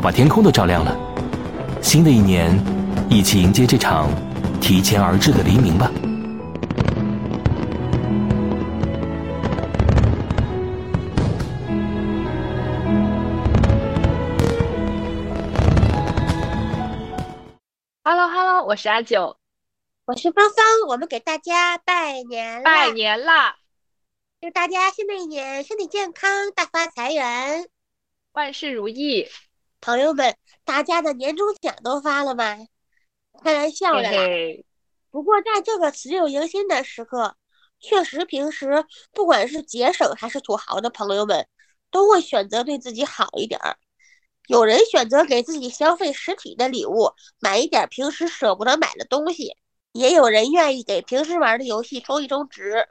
把天空都照亮了。新的一年，一起迎接这场提前而至的黎明吧。Hello Hello，我是阿九，我是芳芳，我们给大家拜年拜年啦！祝大家新的一年身体健康，大发财源，万事如意。朋友们，大家的年终奖都发了吗？开玩笑的啦。不过在这个辞旧迎新的时刻，确实平时不管是节省还是土豪的朋友们，都会选择对自己好一点儿。有人选择给自己消费实体的礼物，买一点平时舍不得买的东西；也有人愿意给平时玩的游戏充一充值。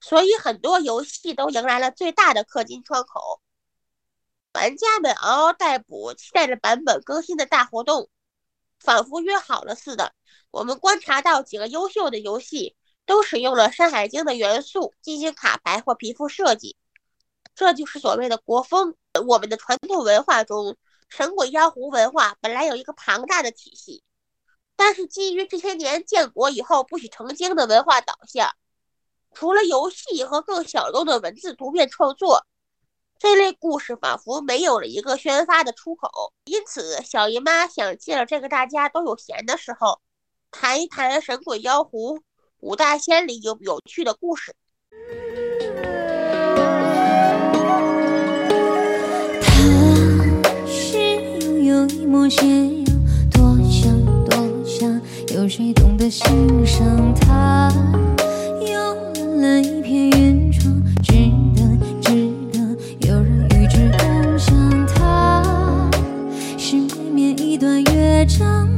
所以很多游戏都迎来了最大的氪金窗口。玩家们嗷嗷待哺，期待着版本更新的大活动，仿佛约好了似的。我们观察到几个优秀的游戏都使用了《山海经》的元素进行卡牌或皮肤设计，这就是所谓的国风。我们的传统文化中，神鬼妖狐文化本来有一个庞大的体系，但是基于这些年建国以后不许成精的文化导向，除了游戏和更小众的文字图片创作。这类故事仿佛没有了一个宣发的出口，因此小姨妈想借着这个大家都有闲的时候，谈一谈神鬼妖狐、五大仙里有有趣的故事。他是悠悠一抹斜阳，多想多想，有谁懂得欣赏他？慵懒懒一片云张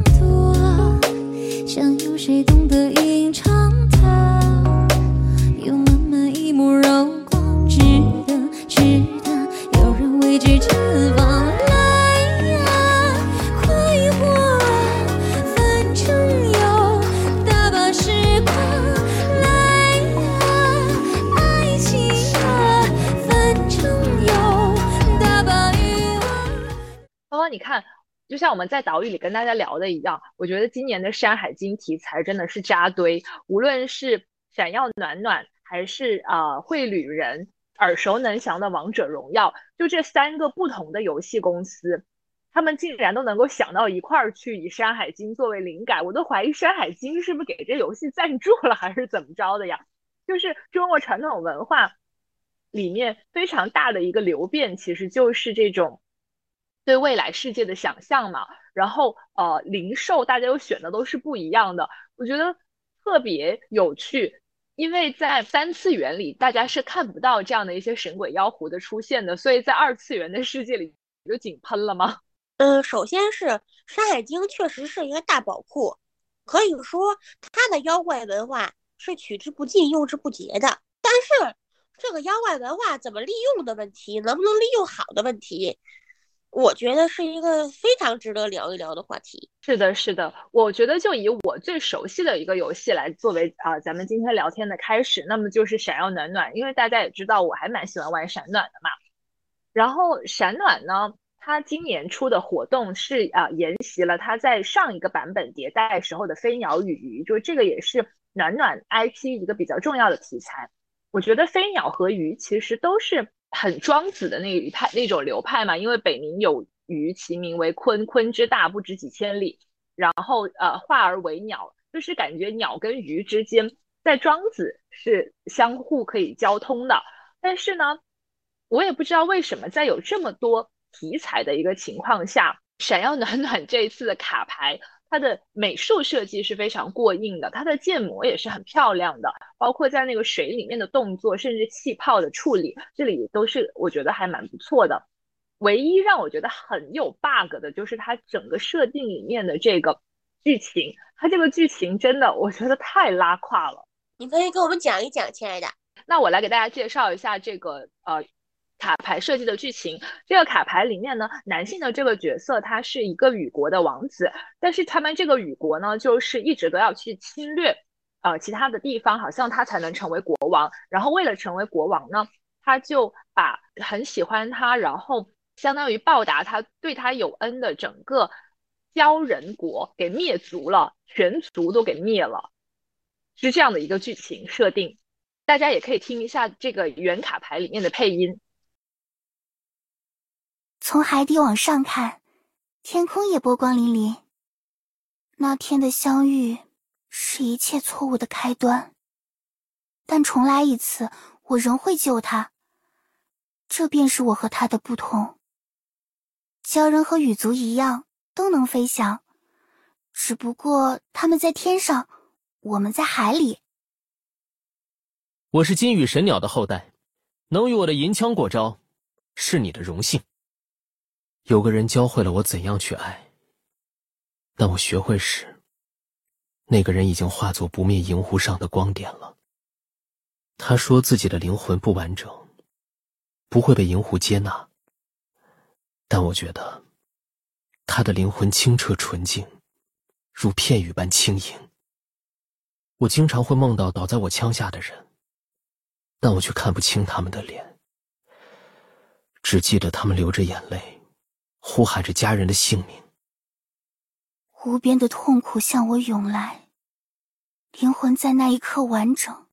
在岛屿里跟大家聊的一样，我觉得今年的《山海经》题材真的是扎堆，无论是闪耀暖暖，还是啊绘旅人耳熟能详的王者荣耀，就这三个不同的游戏公司，他们竟然都能够想到一块儿去，以《山海经》作为灵感，我都怀疑《山海经》是不是给这游戏赞助了，还是怎么着的呀？就是中国传统文化里面非常大的一个流变，其实就是这种。对未来世界的想象嘛，然后呃，零售大家又选的都是不一样的，我觉得特别有趣，因为在三次元里大家是看不到这样的一些神鬼妖狐的出现的，所以在二次元的世界里就井喷了吗？嗯，首先是《山海经》确实是一个大宝库，可以说它的妖怪文化是取之不尽、用之不竭的。但是这个妖怪文化怎么利用的问题，能不能利用好的问题？我觉得是一个非常值得聊一聊的话题。是的，是的，我觉得就以我最熟悉的一个游戏来作为啊，咱们今天聊天的开始，那么就是闪耀暖暖，因为大家也知道我还蛮喜欢玩闪暖的嘛。然后闪暖呢，它今年出的活动是啊，沿袭了它在上一个版本迭代时候的飞鸟与鱼，就这个也是暖暖 IP 一个比较重要的题材。我觉得飞鸟和鱼其实都是。很庄子的那一派那种流派嘛，因为北冥有鱼，其名为鲲，鲲之大不知几千里。然后呃，化而为鸟，就是感觉鸟跟鱼之间在庄子是相互可以交通的。但是呢，我也不知道为什么在有这么多题材的一个情况下，闪耀暖暖这一次的卡牌。它的美术设计是非常过硬的，它的建模也是很漂亮的，包括在那个水里面的动作，甚至气泡的处理，这里都是我觉得还蛮不错的。唯一让我觉得很有 bug 的就是它整个设定里面的这个剧情，它这个剧情真的我觉得太拉胯了。你可以给我们讲一讲，亲爱的。那我来给大家介绍一下这个呃。卡牌设计的剧情，这个卡牌里面呢，男性的这个角色他是一个雨国的王子，但是他们这个雨国呢，就是一直都要去侵略，呃，其他的地方，好像他才能成为国王。然后为了成为国王呢，他就把很喜欢他，然后相当于报答他对他有恩的整个鲛人国给灭族了，全族都给灭了，是这样的一个剧情设定。大家也可以听一下这个原卡牌里面的配音。从海底往上看，天空也波光粼粼。那天的相遇是一切错误的开端，但重来一次，我仍会救他。这便是我和他的不同。鲛人和羽族一样都能飞翔，只不过他们在天上，我们在海里。我是金羽神鸟的后代，能与我的银枪过招，是你的荣幸。有个人教会了我怎样去爱，但我学会时，那个人已经化作不灭银湖上的光点了。他说自己的灵魂不完整，不会被银湖接纳。但我觉得，他的灵魂清澈纯净，如片羽般轻盈。我经常会梦到倒在我枪下的人，但我却看不清他们的脸，只记得他们流着眼泪。呼喊着家人的姓名，无边的痛苦向我涌来，灵魂在那一刻完整，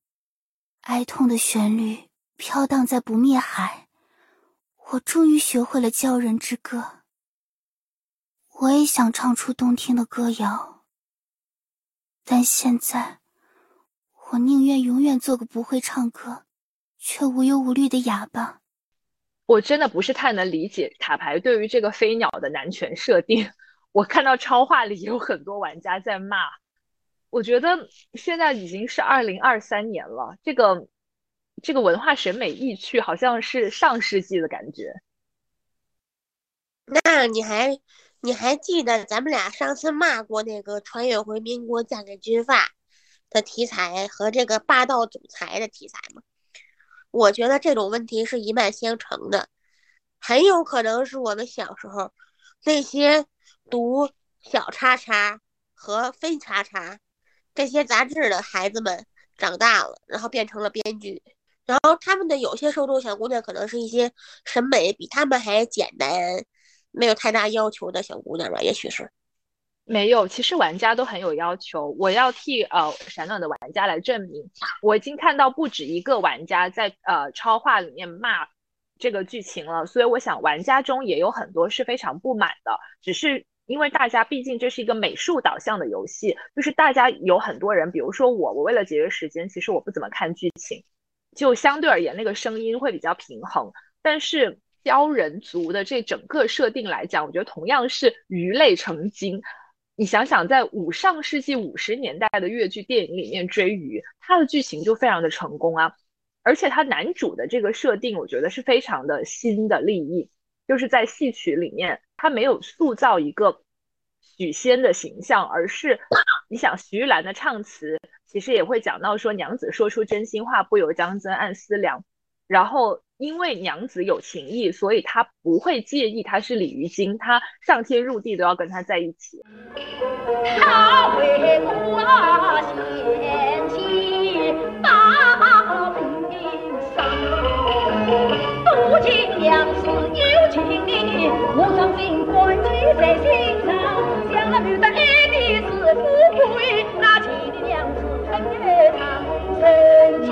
哀痛的旋律飘荡在不灭海。我终于学会了鲛人之歌。我也想唱出动听的歌谣，但现在，我宁愿永远做个不会唱歌，却无忧无虑的哑巴。我真的不是太能理解卡牌对于这个飞鸟的男权设定。我看到超话里有很多玩家在骂。我觉得现在已经是二零二三年了，这个这个文化审美意趣好像是上世纪的感觉。那你还你还记得咱们俩上次骂过那个穿越回民国嫁给军阀的题材和这个霸道总裁的题材吗？我觉得这种问题是一脉相承的，很有可能是我们小时候那些读小叉叉和飞叉叉这些杂志的孩子们长大了，然后变成了编剧，然后他们的有些受众小姑娘可能是一些审美比他们还简单、没有太大要求的小姑娘吧，也许是。没有，其实玩家都很有要求。我要替呃闪暖的玩家来证明，我已经看到不止一个玩家在呃超话里面骂这个剧情了，所以我想玩家中也有很多是非常不满的。只是因为大家毕竟这是一个美术导向的游戏，就是大家有很多人，比如说我，我为了节约时间，其实我不怎么看剧情，就相对而言那个声音会比较平衡。但是鲛人族的这整个设定来讲，我觉得同样是鱼类成精。你想想，在五上世纪五十年代的越剧电影里面追鱼，它的剧情就非常的成功啊，而且他男主的这个设定，我觉得是非常的新的立意，就是在戏曲里面，他没有塑造一个许仙的形象，而是你想徐玉兰的唱词，其实也会讲到说娘子说出真心话，不由张真暗思量，然后。因为娘子有情义，所以他不会介意他是鲤鱼精，他上天入地都要跟他在一起。他为我献计报平生，如今娘子有情意，我将心关记在心上，想遇到一定是富贵，那亲的娘子肯给他人间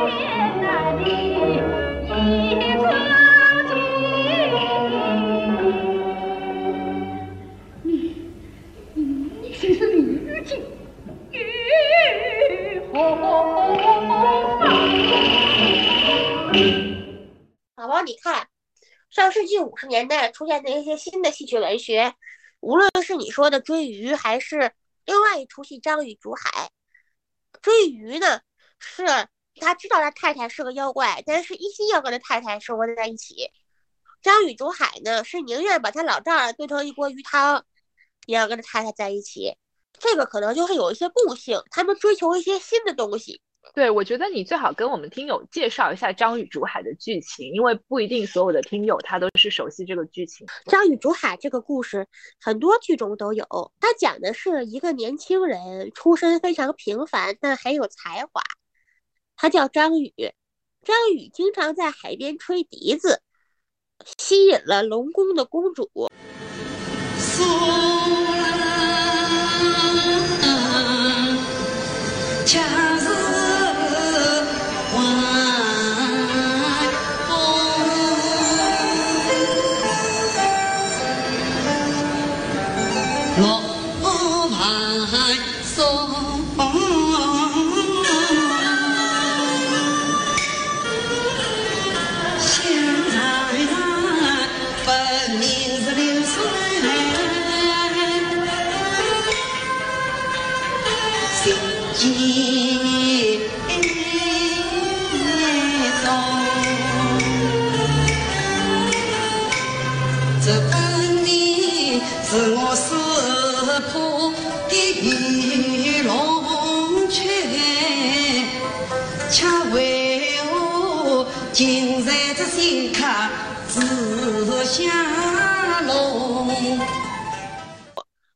难离。宝宝，你看，上世纪五十年代出现的一些新的戏曲文学，无论是你说的《追鱼》，还是另外一出戏《张雨竹海》，《追鱼》呢是。他知道他太太是个妖怪，但是一心要跟他太太生活在一起。张雨竹海呢，是宁愿把他老丈人炖成一锅鱼汤，也要跟他太太在一起。这个可能就是有一些共性，他们追求一些新的东西。对，我觉得你最好跟我们听友介绍一下张宇竹海的剧情，因为不一定所有的听友他都是熟悉这个剧情。张宇竹海这个故事很多剧中都有，他讲的是一个年轻人出身非常平凡，但很有才华。他叫张宇，张宇经常在海边吹笛子，吸引了龙宫的公主。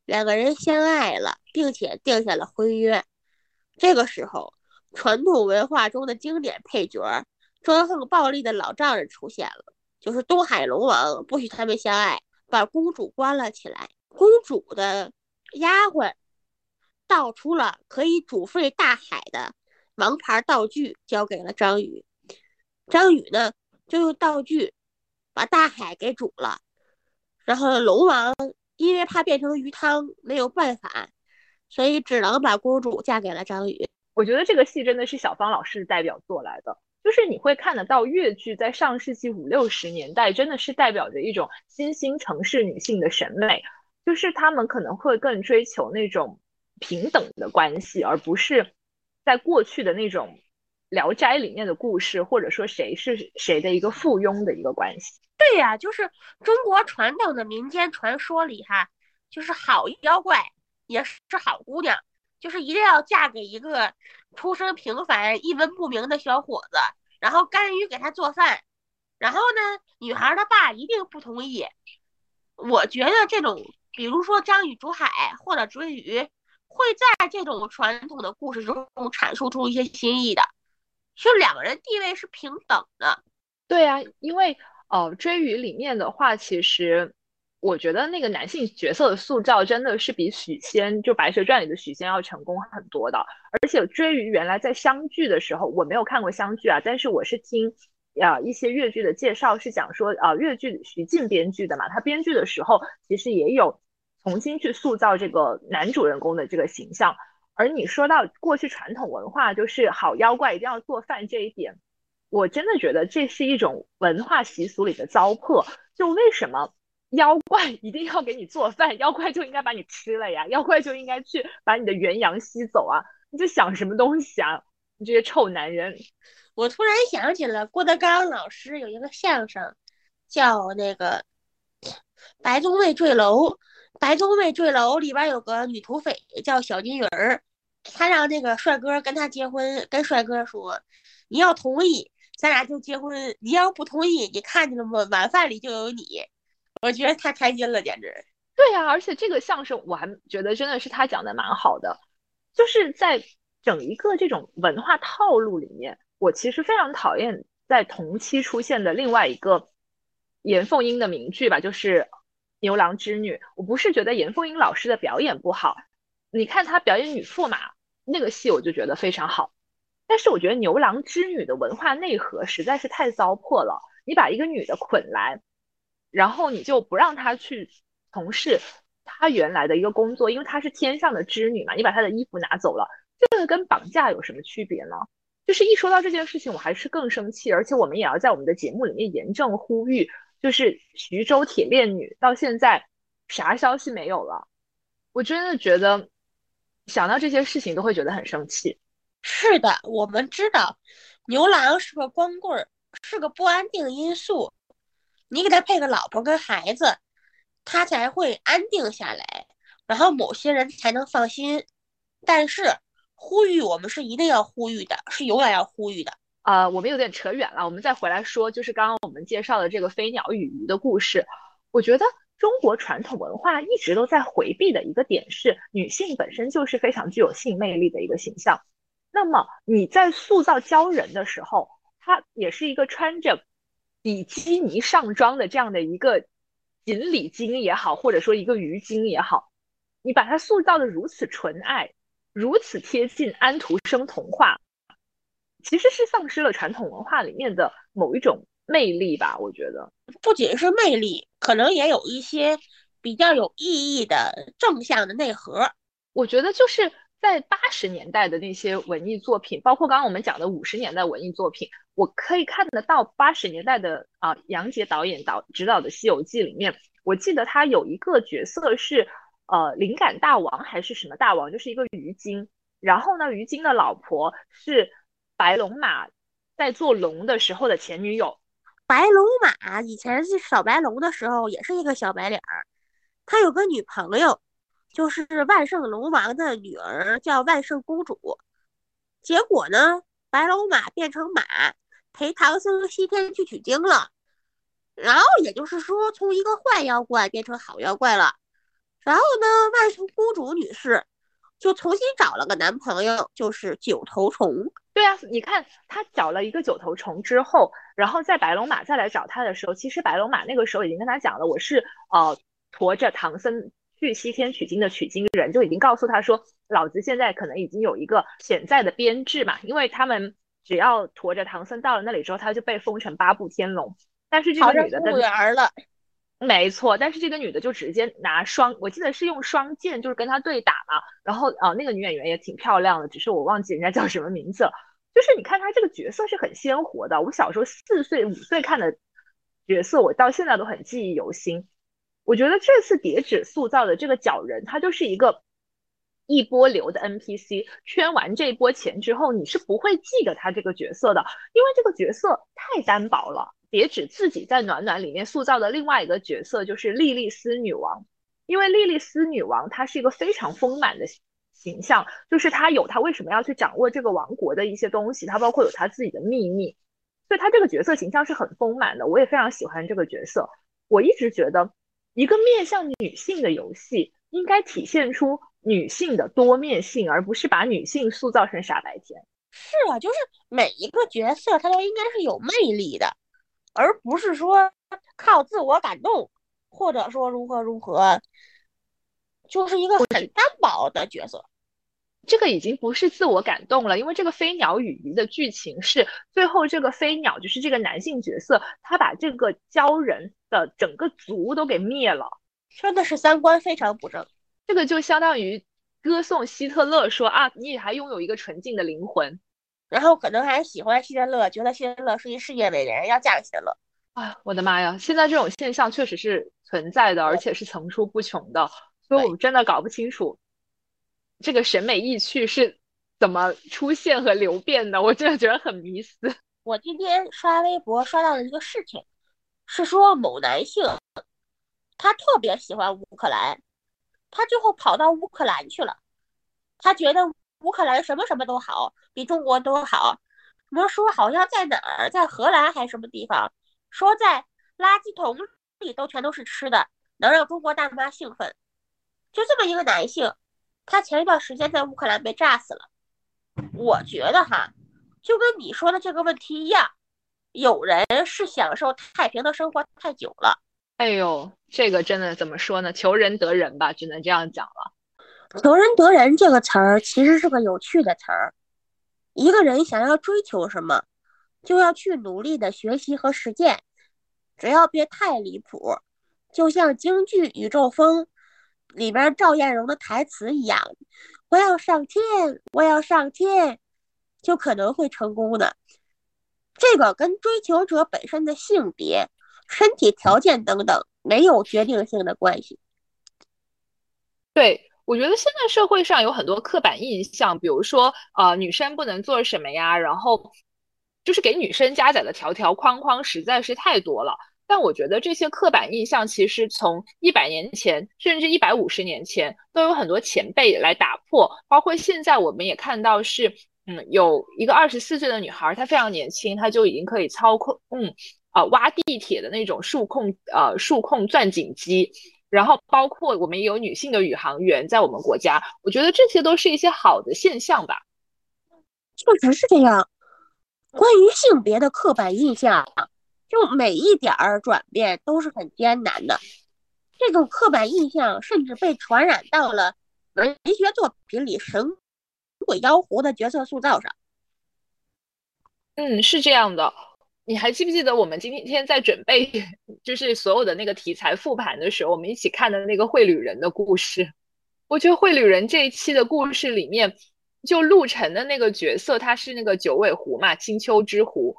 两个人相爱了，并且定下了婚约。这个时候，传统文化中的经典配角、专横暴力的老丈人出现了，就是东海龙王不许他们相爱，把公主关了起来。公主的丫鬟道出了可以煮沸大海的王牌道具，交给了张宇。张宇呢，就用道具把大海给煮了，然后龙王。因为怕变成鱼汤，没有办法，所以只能把公主嫁给了张宇。我觉得这个戏真的是小芳老师代表作来的，就是你会看得到越剧在上世纪五六十年代真的是代表着一种新兴城市女性的审美，就是她们可能会更追求那种平等的关系，而不是在过去的那种。《聊斋》里面的故事，或者说谁是谁的一个附庸的一个关系？对呀，就是中国传统的民间传说里哈，就是好妖怪也是好姑娘，就是一定要嫁给一个出身平凡、一文不名的小伙子，然后甘于给他做饭。然后呢，女孩的爸一定不同意。我觉得这种，比如说张宇、竹海或者追鱼，会在这种传统的故事中阐述出一些新意的。就两个人地位是平等的，对呀，因为哦，追鱼里面的话，其实我觉得那个男性角色的塑造真的是比许仙就《白蛇传》里的许仙要成功很多的。而且追鱼原来在湘剧的时候，我没有看过湘剧啊，但是我是听啊一些粤剧的介绍，是讲说啊粤剧徐静编剧的嘛，他编剧的时候其实也有重新去塑造这个男主人公的这个形象。而你说到过去传统文化，就是好妖怪一定要做饭这一点，我真的觉得这是一种文化习俗里的糟粕。就为什么妖怪一定要给你做饭？妖怪就应该把你吃了呀！妖怪就应该去把你的元阳吸走啊！你在想什么东西啊？你这些臭男人！我突然想起了郭德纲老师有一个相声，叫那个《白宗卫坠楼》。白宗卫坠楼里边有个女土匪叫小金鱼儿，他让那个帅哥跟他结婚，跟帅哥说：“你要同意，咱俩就结婚；你要不同意，你看见了吗？晚饭里就有你。”我觉得太开心了，简直。对呀，而且这个相声我还觉得真的是他讲的蛮好的，就是在整一个这种文化套路里面，我其实非常讨厌在同期出现的另外一个严凤英的名句吧，就是。牛郎织女，我不是觉得严凤英老师的表演不好，你看她表演女驸马那个戏，我就觉得非常好。但是我觉得牛郎织女的文化内核实在是太糟粕了。你把一个女的捆来，然后你就不让她去从事她原来的一个工作，因为她是天上的织女嘛，你把她的衣服拿走了，这个跟绑架有什么区别呢？就是一说到这件事情，我还是更生气，而且我们也要在我们的节目里面严正呼吁。就是徐州铁链女到现在啥消息没有了，我真的觉得想到这些事情都会觉得很生气。是的，我们知道牛郎是个光棍儿，是个不安定因素。你给他配个老婆跟孩子，他才会安定下来，然后某些人才能放心。但是呼吁我们是一定要呼吁的，是永远要呼吁的。啊，我们有点扯远了，我们再回来说，就是刚刚我们介绍的这个飞鸟与鱼的故事。我觉得中国传统文化一直都在回避的一个点是，女性本身就是非常具有性魅力的一个形象。那么你在塑造鲛人的时候，她也是一个穿着比基尼上妆的这样的一个锦鲤精也好，或者说一个鱼精也好，你把它塑造的如此纯爱，如此贴近安徒生童话，其实是丧失了传统文化里面的某一种魅力吧？我觉得不仅是魅力，可能也有一些比较有意义的正向的内核。我觉得就是在八十年代的那些文艺作品，包括刚刚我们讲的五十年代文艺作品，我可以看得到八十年代的啊杨洁导演导指导的《西游记》里面，我记得他有一个角色是呃灵感大王还是什么大王，就是一个鱼精。然后呢，鱼精的老婆是白龙马在做龙的时候的前女友。白龙马以前是小白龙的时候也是一个小白脸儿，他有个女朋友。就是万圣龙王的女儿叫万圣公主，结果呢，白龙马变成马陪唐僧西天去取经了，然后也就是说从一个坏妖怪变成好妖怪了，然后呢，万圣公主女士就重新找了个男朋友，就是九头虫。对啊，你看她找了一个九头虫之后，然后在白龙马再来找她的时候，其实白龙马那个时候已经跟她讲了，我是呃驮着唐僧。去西天取经的取经人就已经告诉他说，老子现在可能已经有一个潜在的编制嘛，因为他们只要驮着唐僧到了那里之后，他就被封成八部天龙。但是这个女的的儿了，没错。但是这个女的就直接拿双，我记得是用双剑，就是跟他对打嘛。然后啊，那个女演员也挺漂亮的，只是我忘记人家叫什么名字了。就是你看她这个角色是很鲜活的，我小时候四岁五岁看的角色，我到现在都很记忆犹新。我觉得这次叠纸塑造的这个角人，他就是一个一波流的 NPC，圈完这一波钱之后，你是不会记得他这个角色的，因为这个角色太单薄了。叠纸自己在暖暖里面塑造的另外一个角色就是莉莉丝女王，因为莉莉丝女王她是一个非常丰满的形象，就是她有她为什么要去掌握这个王国的一些东西，她包括有她自己的秘密，所以她这个角色形象是很丰满的。我也非常喜欢这个角色，我一直觉得。一个面向女性的游戏，应该体现出女性的多面性，而不是把女性塑造成傻白甜。是啊，就是每一个角色，她都应该是有魅力的，而不是说靠自我感动，或者说如何如何，就是一个很单薄的角色。这个已经不是自我感动了，因为这个飞鸟与鱼的剧情是最后这个飞鸟就是这个男性角色，他把这个鲛人的整个族都给灭了，真的是三观非常不正。这个就相当于歌颂希特勒说啊，你还拥有一个纯净的灵魂，然后可能还喜欢希特勒，觉得希特勒是一世界伟人，要嫁给希特勒。哎，我的妈呀！现在这种现象确实是存在的，而且是层出不穷的，所以我们真的搞不清楚。这个审美意趣是怎么出现和流变的？我真的觉得很迷思。我今天刷微博刷到了一个事情，是说某男性他特别喜欢乌克兰，他最后跑到乌克兰去了。他觉得乌克兰什么什么都好，比中国都好。什么说好像在哪儿，在荷兰还是什么地方？说在垃圾桶里都全都是吃的，能让中国大妈兴奋。就这么一个男性。他前一段时间在乌克兰被炸死了，我觉得哈，就跟你说的这个问题一样，有人是享受太平的生活太久了。哎呦，这个真的怎么说呢？求人得人吧，只能这样讲了。求人得人这个词儿其实是个有趣的词儿。一个人想要追求什么，就要去努力的学习和实践，只要别太离谱，就像京剧《宇宙风》。里边赵艳荣的台词一样，我要上天，我要上天，就可能会成功的。这个跟追求者本身的性别、身体条件等等没有决定性的关系。对，我觉得现在社会上有很多刻板印象，比如说，呃，女生不能做什么呀，然后就是给女生加载的条条框框实在是太多了。但我觉得这些刻板印象其实从一百年前甚至一百五十年前都有很多前辈来打破，包括现在我们也看到是，嗯，有一个二十四岁的女孩，她非常年轻，她就已经可以操控，嗯，啊，挖地铁的那种数控，呃，数控钻井机，然后包括我们也有女性的宇航员在我们国家，我觉得这些都是一些好的现象吧。确实是这样，关于性别的刻板印象。就每一点儿转变都是很艰难的。这种刻板印象甚至被传染到了文学作品里神鬼妖狐的角色塑造上。嗯，是这样的。你还记不记得我们今天在准备就是所有的那个题材复盘的时候，我们一起看的那个绘旅人的故事？我觉得绘旅人这一期的故事里面，就陆晨的那个角色，他是那个九尾狐嘛，青丘之狐，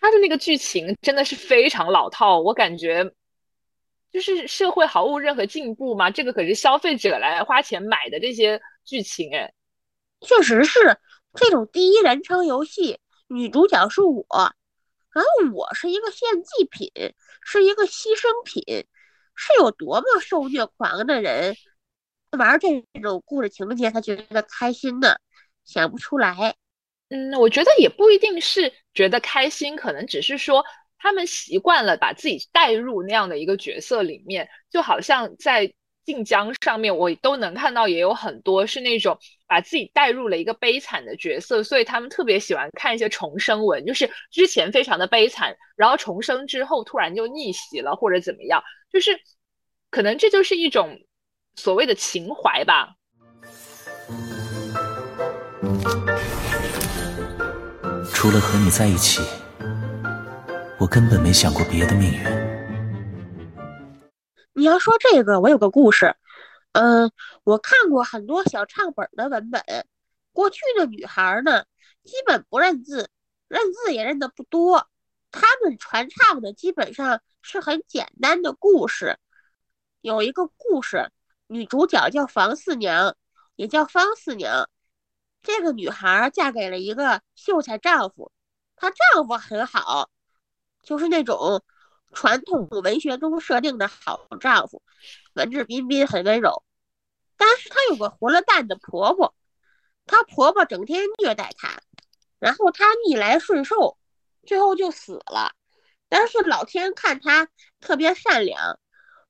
他的那个剧情真的是非常老套，我感觉就是社会毫无任何进步嘛。这个可是消费者来花钱买的这些剧情，哎，确实是这种第一人称游戏，女主角是我。然后我是一个献祭品，是一个牺牲品，是有多么受虐狂的人玩这种故事情节，他觉得开心呢？想不出来。嗯，我觉得也不一定是觉得开心，可能只是说他们习惯了把自己带入那样的一个角色里面，就好像在。晋江上面我都能看到，也有很多是那种把自己带入了一个悲惨的角色，所以他们特别喜欢看一些重生文，就是之前非常的悲惨，然后重生之后突然就逆袭了或者怎么样，就是可能这就是一种所谓的情怀吧。除了和你在一起，我根本没想过别的命运。你要说这个，我有个故事。嗯，我看过很多小唱本的文本。过去的女孩呢，基本不认字，认字也认得不多。她们传唱的基本上是很简单的故事。有一个故事，女主角叫房四娘，也叫方四娘。这个女孩嫁给了一个秀才丈夫，她丈夫很好，就是那种。传统文学中设定的好丈夫，文质彬彬，很温柔。但是她有个活了蛋的婆婆，她婆婆整天虐待她，然后她逆来顺受，最后就死了。但是老天看她特别善良，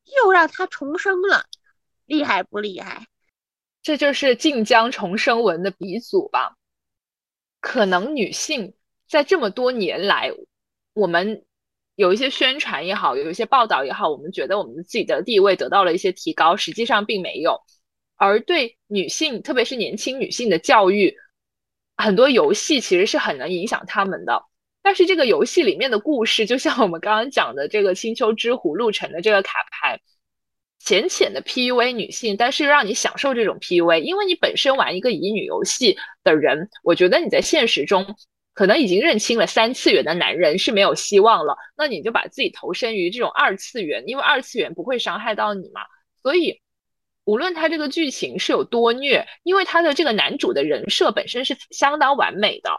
又让她重生了，厉害不厉害？这就是晋江重生文的鼻祖吧？可能女性在这么多年来，我们。有一些宣传也好，有一些报道也好，我们觉得我们自己的地位得到了一些提高，实际上并没有。而对女性，特别是年轻女性的教育，很多游戏其实是很能影响他们的。但是这个游戏里面的故事，就像我们刚刚讲的这个青丘之狐陆程的这个卡牌，浅浅的 PUA 女性，但是又让你享受这种 PUA，因为你本身玩一个乙女游戏的人，我觉得你在现实中。可能已经认清了三次元的男人是没有希望了，那你就把自己投身于这种二次元，因为二次元不会伤害到你嘛。所以，无论他这个剧情是有多虐，因为他的这个男主的人设本身是相当完美的，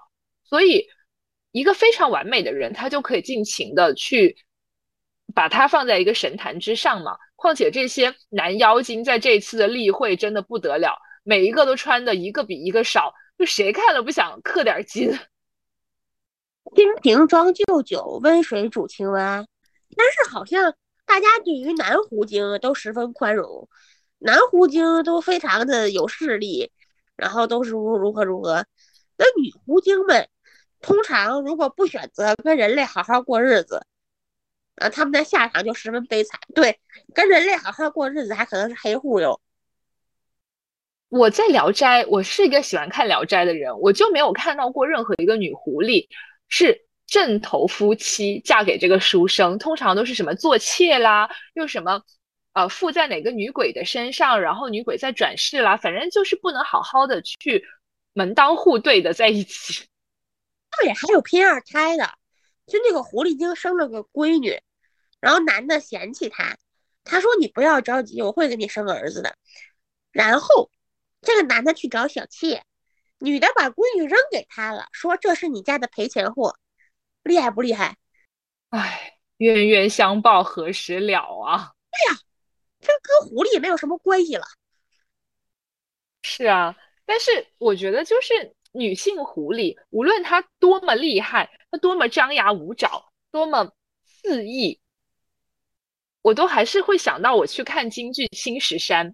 所以一个非常完美的人，他就可以尽情的去把他放在一个神坛之上嘛。况且这些男妖精在这次的例会真的不得了，每一个都穿的一个比一个少，就谁看了不想氪点金？金瓶装旧酒，温水煮青蛙。但是好像大家对于男狐精都十分宽容，男狐精都非常的有势力，然后都是如如何如何。那女狐精们通常如果不选择跟人类好好过日子，啊，他们的下场就十分悲惨。对，跟人类好好过日子还可能是黑户哟。我在《聊斋》，我是一个喜欢看《聊斋》的人，我就没有看到过任何一个女狐狸。是正头夫妻嫁给这个书生，通常都是什么做妾啦，又什么，呃，附在哪个女鬼的身上，然后女鬼再转世啦，反正就是不能好好的去门当户对的在一起。对，还有拼二胎的，就那个狐狸精生了个闺女，然后男的嫌弃她，他说你不要着急，我会给你生儿子的。然后这个男的去找小妾。女的把闺女扔给他了，说这是你家的赔钱货，厉害不厉害？哎，冤冤相报何时了啊？对呀，这跟狐狸也没有什么关系了。是啊，但是我觉得就是女性狐狸，无论她多么厉害，她多么张牙舞爪，多么肆意，我都还是会想到我去看京剧《青石山》。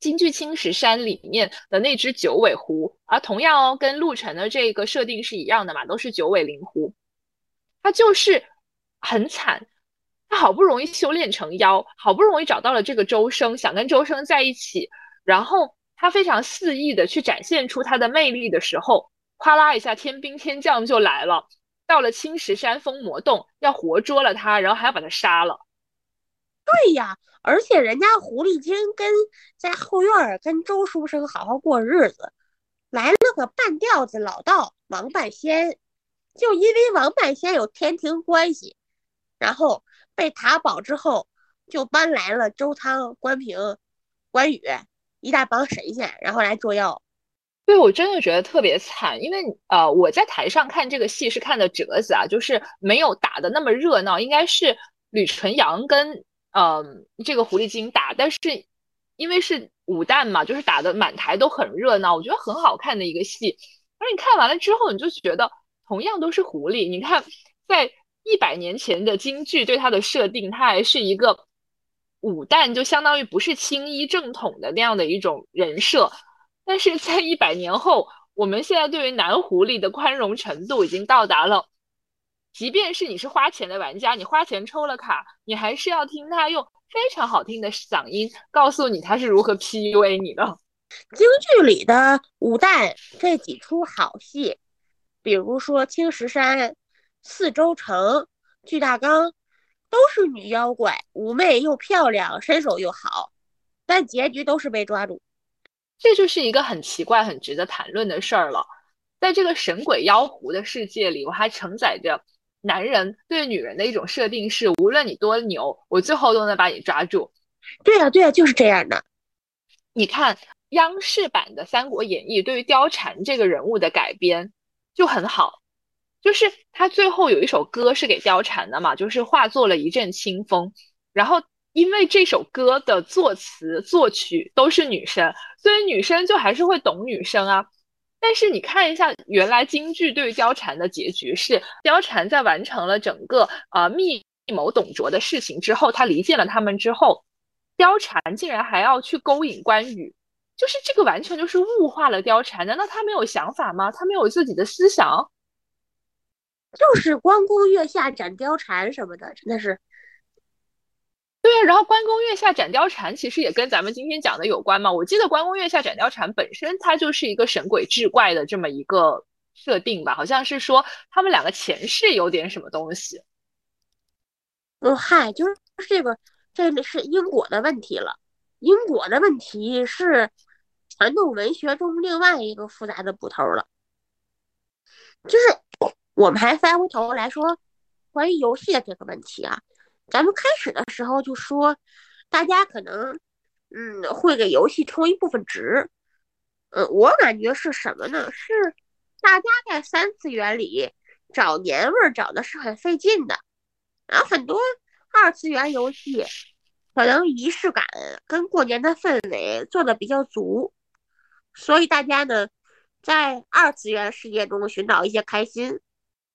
京剧《青石山》里面的那只九尾狐，而同样哦，跟陆晨的这个设定是一样的嘛，都是九尾灵狐。它就是很惨。他好不容易修炼成妖，好不容易找到了这个周生，想跟周生在一起，然后他非常肆意的去展现出他的魅力的时候，哗啦一下，天兵天将就来了，到了青石山封魔洞，要活捉了他，然后还要把他杀了。对呀，而且人家狐狸精跟在后院跟周书生好好过日子，来了个半吊子老道王半仙，就因为王半仙有天庭关系，然后。被塔保之后，就搬来了周汤、关平、关羽一大帮神仙，然后来捉妖。对我真的觉得特别惨，因为呃，我在台上看这个戏是看的折子啊，就是没有打的那么热闹。应该是吕纯阳跟嗯这个狐狸精打，但是因为是武旦嘛，就是打的满台都很热闹，我觉得很好看的一个戏。而你看完了之后，你就觉得同样都是狐狸，你看在。一百年前的京剧对他的设定，他还是一个武旦，就相当于不是青衣正统的那样的一种人设。但是在一百年后，我们现在对于男狐狸的宽容程度已经到达了，即便是你是花钱的玩家，你花钱抽了卡，你还是要听他用非常好听的嗓音告诉你他是如何 PUA 你的。京剧里的武旦这几出好戏，比如说青石山。四周城、巨大纲都是女妖怪，妩媚又漂亮，身手又好，但结局都是被抓住。这就是一个很奇怪、很值得谈论的事儿了。在这个神鬼妖狐的世界里，我还承载着男人对女人的一种设定：是无论你多牛，我最后都能把你抓住。对呀，对呀，就是这样的。你看央视版的《三国演义》对于貂蝉这个人物的改编就很好。就是他最后有一首歌是给貂蝉的嘛，就是化作了一阵清风。然后因为这首歌的作词作曲都是女生，所以女生就还是会懂女生啊。但是你看一下，原来京剧对于貂蝉的结局是，貂蝉在完成了整个呃密谋董卓的事情之后，他离间了他们之后，貂蝉竟然还要去勾引关羽，就是这个完全就是物化了貂蝉。难道他没有想法吗？他没有自己的思想？就是关公月下斩貂蝉什么的，真的是。然后关公月下斩貂蝉其实也跟咱们今天讲的有关嘛。我记得关公月下斩貂蝉本身它就是一个神鬼志怪的这么一个设定吧，好像是说他们两个前世有点什么东西。嗯，嗨，就是这个，这是因果的问题了。因果的问题是传统文学中另外一个复杂的捕头了，就是。我们还翻回头来说，关于游戏的这个问题啊，咱们开始的时候就说，大家可能，嗯，会给游戏充一部分值，嗯，我感觉是什么呢？是大家在三次元里找年味儿找的是很费劲的，然后很多二次元游戏可能仪式感跟过年的氛围做的比较足，所以大家呢，在二次元世界中寻找一些开心。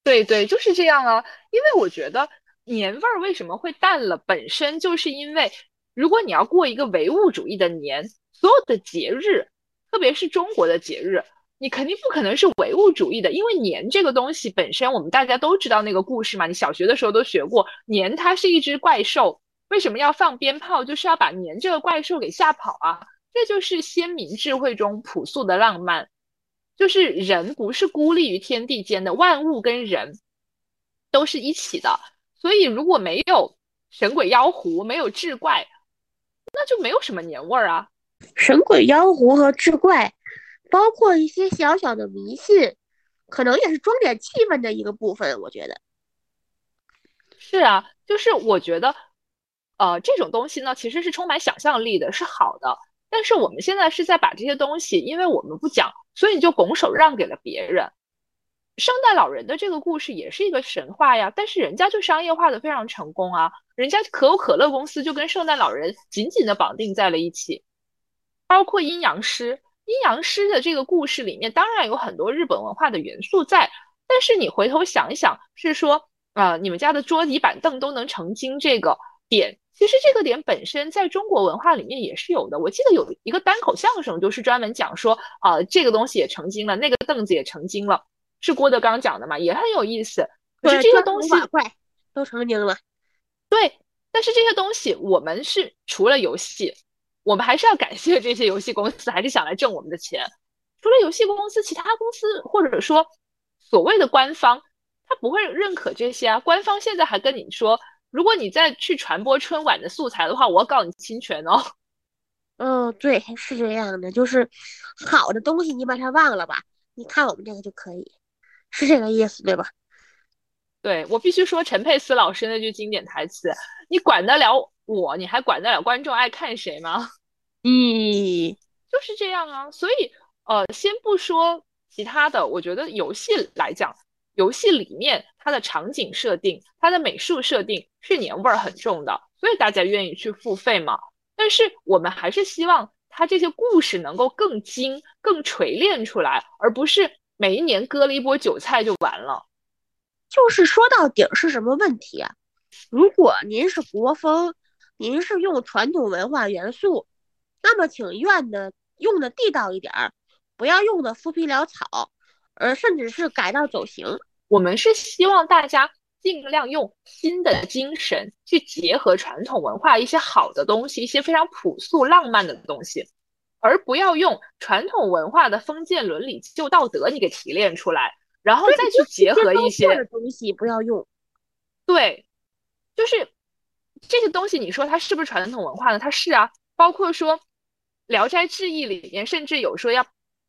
对对，就是这样啊。因为我觉得年味儿为什么会淡了，本身就是因为，如果你要过一个唯物主义的年，所有的节日，特别是中国的节日，你肯定不可能是唯物主义的。因为年这个东西本身，我们大家都知道那个故事嘛，你小学的时候都学过，年它是一只怪兽，为什么要放鞭炮，就是要把年这个怪兽给吓跑啊。这就是先民智慧中朴素的浪漫。就是人不是孤立于天地间的，万物跟人都是一起的。所以如果没有神鬼妖狐，没有志怪，那就没有什么年味儿啊。神鬼妖狐和志怪，包括一些小小的迷信，可能也是装点气氛的一个部分。我觉得是啊，就是我觉得，呃，这种东西呢，其实是充满想象力的，是好的。但是我们现在是在把这些东西，因为我们不讲。所以你就拱手让给了别人。圣诞老人的这个故事也是一个神话呀，但是人家就商业化的非常成功啊，人家可口可乐公司就跟圣诞老人紧紧的绑定在了一起。包括阴阳师，阴阳师的这个故事里面当然有很多日本文化的元素在，但是你回头想一想，是说啊，你们家的桌椅板凳都能成精这个点。其实这个点本身在中国文化里面也是有的。我记得有一个单口相声，就是专门讲说啊，这个东西也成精了，那个凳子也成精了，是郭德纲讲的嘛，也很有意思。可是这个东西，都成精了。对，但是这些东西我们是除了游戏，我们还是要感谢这些游戏公司，还是想来挣我们的钱。除了游戏公司，其他公司或者说所谓的官方，他不会认可这些啊。官方现在还跟你说，如果你再去传播春晚的素材的话，我要告你侵权哦。嗯，对，是这样的，就是好的东西你把它忘了吧，你看我们这个就可以，是这个意思对吧？对我必须说陈佩斯老师那句经典台词：“你管得了我，你还管得了观众爱看谁吗？”嗯，就是这样啊。所以，呃，先不说其他的，我觉得游戏来讲，游戏里面它的场景设定、它的美术设定是年味儿很重的，所以大家愿意去付费嘛。但是我们还是希望它这些故事能够更精、更锤炼出来，而不是每一年割了一波韭菜就完了。就是说到底是什么问题啊？如果您是国风，您是用传统文化元素，那么请愿的用的地道一点儿，不要用的浮皮潦草，而甚至是改道走形。我们是希望大家。尽量用新的精神去结合传统文化一些好的东西，一些非常朴素浪漫的东西，而不要用传统文化的封建伦理旧道德你给提炼出来，然后再去结合一些东西不要用。对，就是这些东西，你说它是不是传统文化呢？它是啊，包括说《聊斋志异》里面，甚至有说要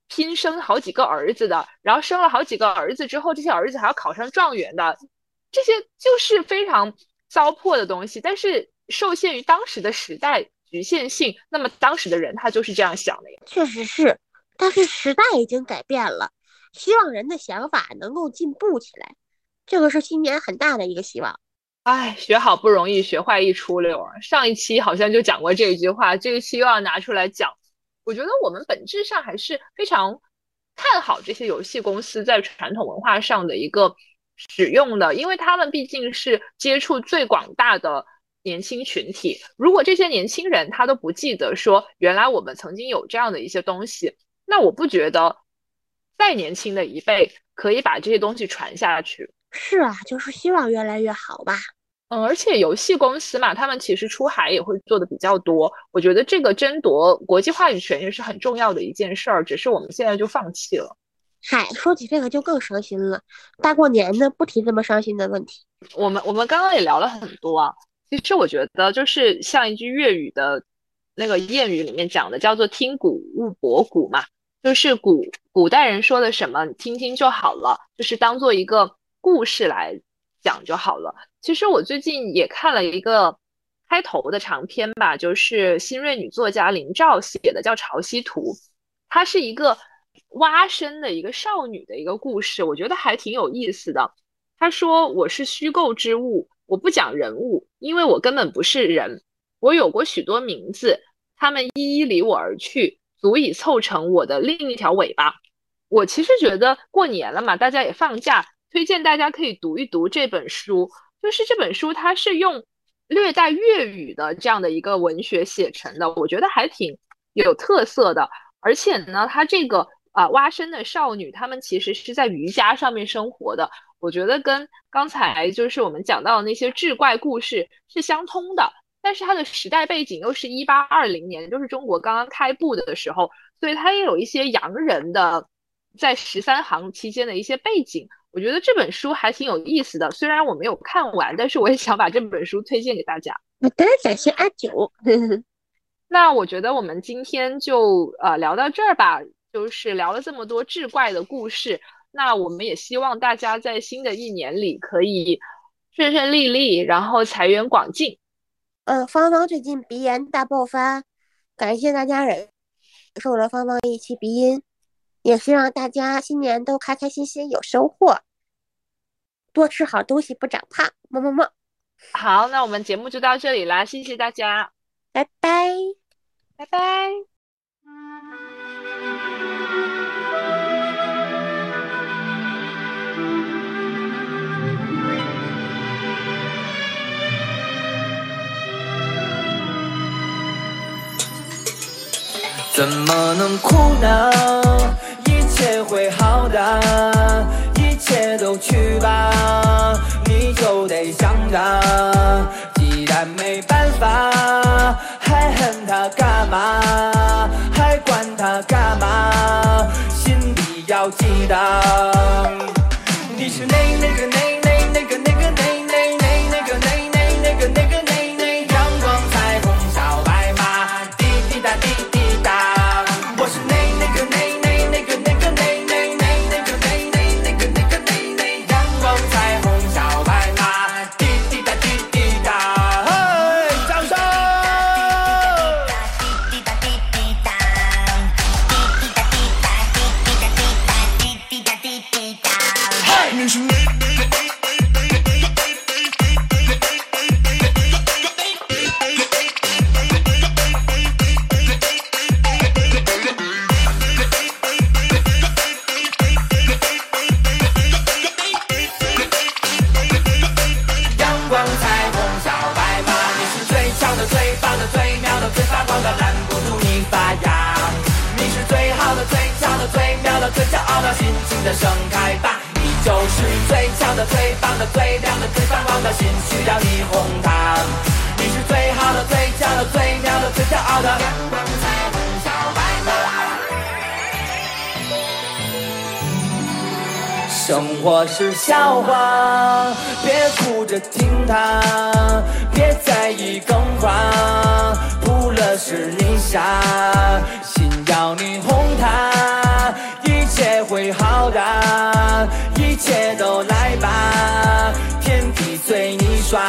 拼生好几个儿子的，然后生了好几个儿子之后，这些儿子还要考上状元的。这些就是非常糟粕的东西，但是受限于当时的时代局限性，那么当时的人他就是这样想的呀。确实是，但是时代已经改变了，希望人的想法能够进步起来，这个是新年很大的一个希望。哎，学好不容易，学坏一出溜儿。上一期好像就讲过这一句话，这一期又要拿出来讲。我觉得我们本质上还是非常看好这些游戏公司在传统文化上的一个。使用的，因为他们毕竟是接触最广大的年轻群体。如果这些年轻人他都不记得说原来我们曾经有这样的一些东西，那我不觉得再年轻的一辈可以把这些东西传下去。是啊，就是希望越来越好吧。嗯，而且游戏公司嘛，他们其实出海也会做的比较多。我觉得这个争夺国际话语权也是很重要的一件事儿，只是我们现在就放弃了。嗨，说起这个就更伤心了。大过年的不提这么伤心的问题。我们我们刚刚也聊了很多啊。其实我觉得就是像一句粤语的那个谚语里面讲的，叫做“听古勿博古”嘛，就是古古代人说的什么，你听听就好了，就是当做一个故事来讲就好了。其实我最近也看了一个开头的长篇吧，就是新锐女作家林兆写的，叫《潮汐图》，它是一个。蛙身的一个少女的一个故事，我觉得还挺有意思的。她说：“我是虚构之物，我不讲人物，因为我根本不是人。我有过许多名字，他们一一离我而去，足以凑成我的另一条尾巴。”我其实觉得过年了嘛，大家也放假，推荐大家可以读一读这本书。就是这本书，它是用略带粤语的这样的一个文学写成的，我觉得还挺有特色的。而且呢，它这个。啊，蛙身的少女，她们其实是在瑜伽上面生活的。我觉得跟刚才就是我们讲到的那些志怪故事是相通的，但是它的时代背景又是一八二零年，就是中国刚刚开埠的时候，所以它也有一些洋人的在十三行期间的一些背景。我觉得这本书还挺有意思的，虽然我没有看完，但是我也想把这本书推荐给大家。好的，感谢阿九。那我觉得我们今天就呃聊到这儿吧。就是聊了这么多志怪的故事，那我们也希望大家在新的一年里可以顺顺利利，然后财源广进。嗯，芳芳最近鼻炎大爆发，感谢大家忍受了芳芳一期鼻音，也希望大家新年都开开心心有收获，多吃好东西不长胖，么么么。好，那我们节目就到这里啦，谢谢大家，拜拜，拜拜。怎么能哭呢？一切会好的，一切都去吧，你就得想着，既然没办法，还恨他干嘛？还管他干嘛？心里要记得，你是那那个那。挡都拦不住你发芽，你是最好的、最俏的、最妙的、最骄傲的，尽情的盛开吧！你就是最强的、最棒的、最亮的、最发光的，心需要你哄它。你是最好的、最俏的、最妙的、最骄傲的，阳光下的小白马。生活是笑话，别哭着听它，别在意更换。哭了是你傻，心要你哄它，一切会好的，一切都来吧，天地随你耍，